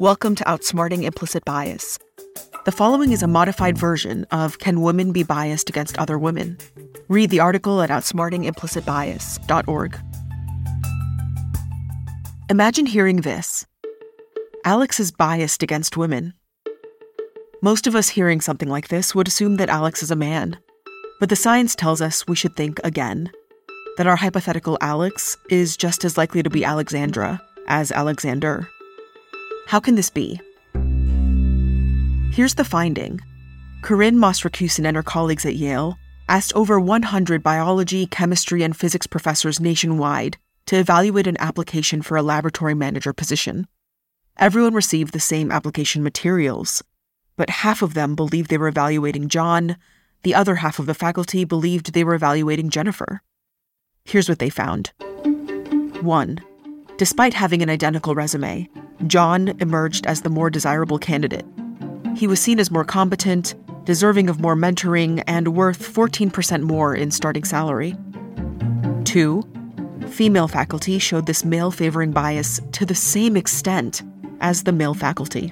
Welcome to Outsmarting Implicit Bias. The following is a modified version of Can Women Be Biased Against Other Women? Read the article at outsmartingimplicitbias.org. Imagine hearing this Alex is biased against women. Most of us hearing something like this would assume that Alex is a man. But the science tells us we should think again that our hypothetical Alex is just as likely to be Alexandra as Alexander. How can this be? Here's the finding Corinne Moss Racusin and her colleagues at Yale asked over 100 biology, chemistry, and physics professors nationwide to evaluate an application for a laboratory manager position. Everyone received the same application materials, but half of them believed they were evaluating John, the other half of the faculty believed they were evaluating Jennifer. Here's what they found 1. Despite having an identical resume, John emerged as the more desirable candidate. He was seen as more competent, deserving of more mentoring, and worth 14% more in starting salary. 2. Female faculty showed this male favoring bias to the same extent as the male faculty.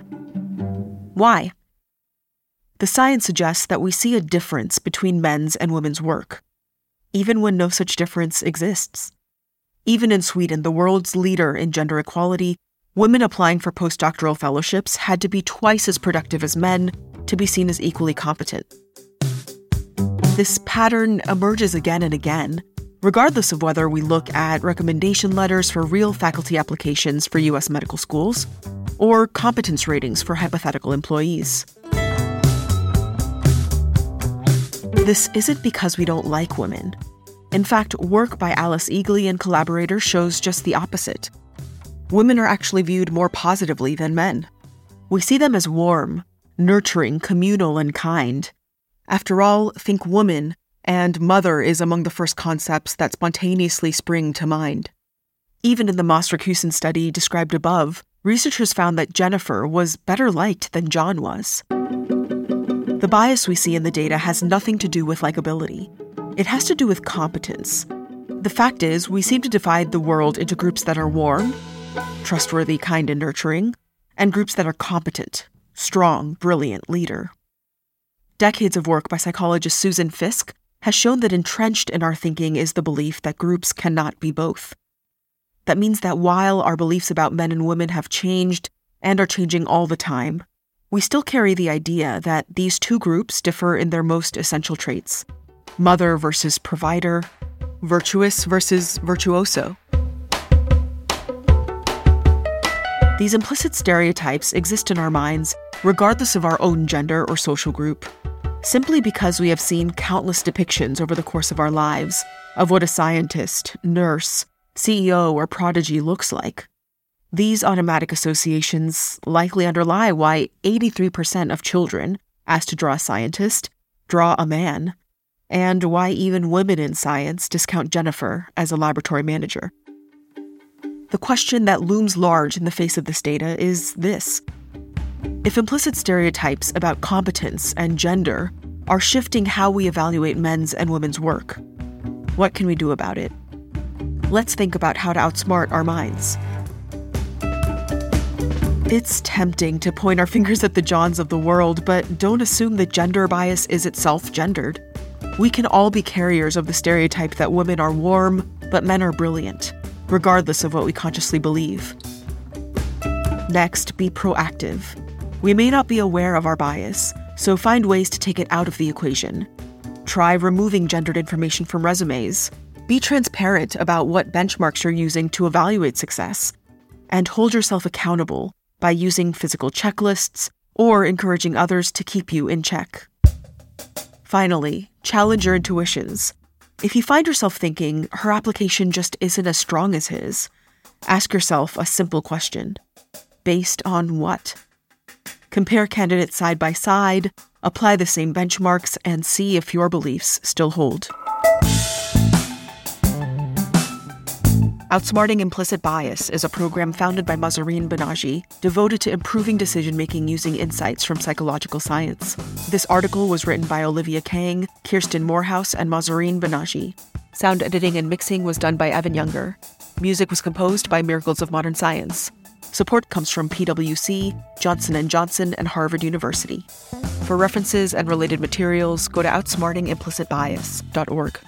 Why? The science suggests that we see a difference between men's and women's work, even when no such difference exists. Even in Sweden, the world's leader in gender equality, women applying for postdoctoral fellowships had to be twice as productive as men to be seen as equally competent. This pattern emerges again and again, regardless of whether we look at recommendation letters for real faculty applications for U.S. medical schools or competence ratings for hypothetical employees. This isn't because we don't like women. In fact, work by Alice Eagly and collaborators shows just the opposite. Women are actually viewed more positively than men. We see them as warm, nurturing, communal, and kind. After all, think woman, and mother is among the first concepts that spontaneously spring to mind. Even in the Moss Racusin study described above, researchers found that Jennifer was better liked than John was. The bias we see in the data has nothing to do with likability. It has to do with competence. The fact is, we seem to divide the world into groups that are warm, trustworthy, kind, and nurturing, and groups that are competent, strong, brilliant, leader. Decades of work by psychologist Susan Fiske has shown that entrenched in our thinking is the belief that groups cannot be both. That means that while our beliefs about men and women have changed and are changing all the time, we still carry the idea that these two groups differ in their most essential traits mother versus provider, virtuous versus virtuoso. These implicit stereotypes exist in our minds regardless of our own gender or social group, simply because we have seen countless depictions over the course of our lives of what a scientist, nurse, CEO, or prodigy looks like. These automatic associations likely underlie why 83% of children asked to draw a scientist draw a man, and why even women in science discount Jennifer as a laboratory manager. The question that looms large in the face of this data is this If implicit stereotypes about competence and gender are shifting how we evaluate men's and women's work, what can we do about it? Let's think about how to outsmart our minds. It's tempting to point our fingers at the Johns of the world, but don't assume that gender bias is itself gendered. We can all be carriers of the stereotype that women are warm, but men are brilliant, regardless of what we consciously believe. Next, be proactive. We may not be aware of our bias, so find ways to take it out of the equation. Try removing gendered information from resumes. Be transparent about what benchmarks you're using to evaluate success. And hold yourself accountable by using physical checklists or encouraging others to keep you in check. Finally, challenge your intuitions. If you find yourself thinking her application just isn't as strong as his, ask yourself a simple question Based on what? Compare candidates side by side, apply the same benchmarks, and see if your beliefs still hold. Outsmarting Implicit Bias is a program founded by Mahzarin Banaji, devoted to improving decision making using insights from psychological science. This article was written by Olivia Kang, Kirsten Morehouse, and Mahzarin Banaji. Sound editing and mixing was done by Evan Younger. Music was composed by Miracles of Modern Science. Support comes from PwC, Johnson & Johnson, and Harvard University. For references and related materials, go to outsmartingimplicitbias.org.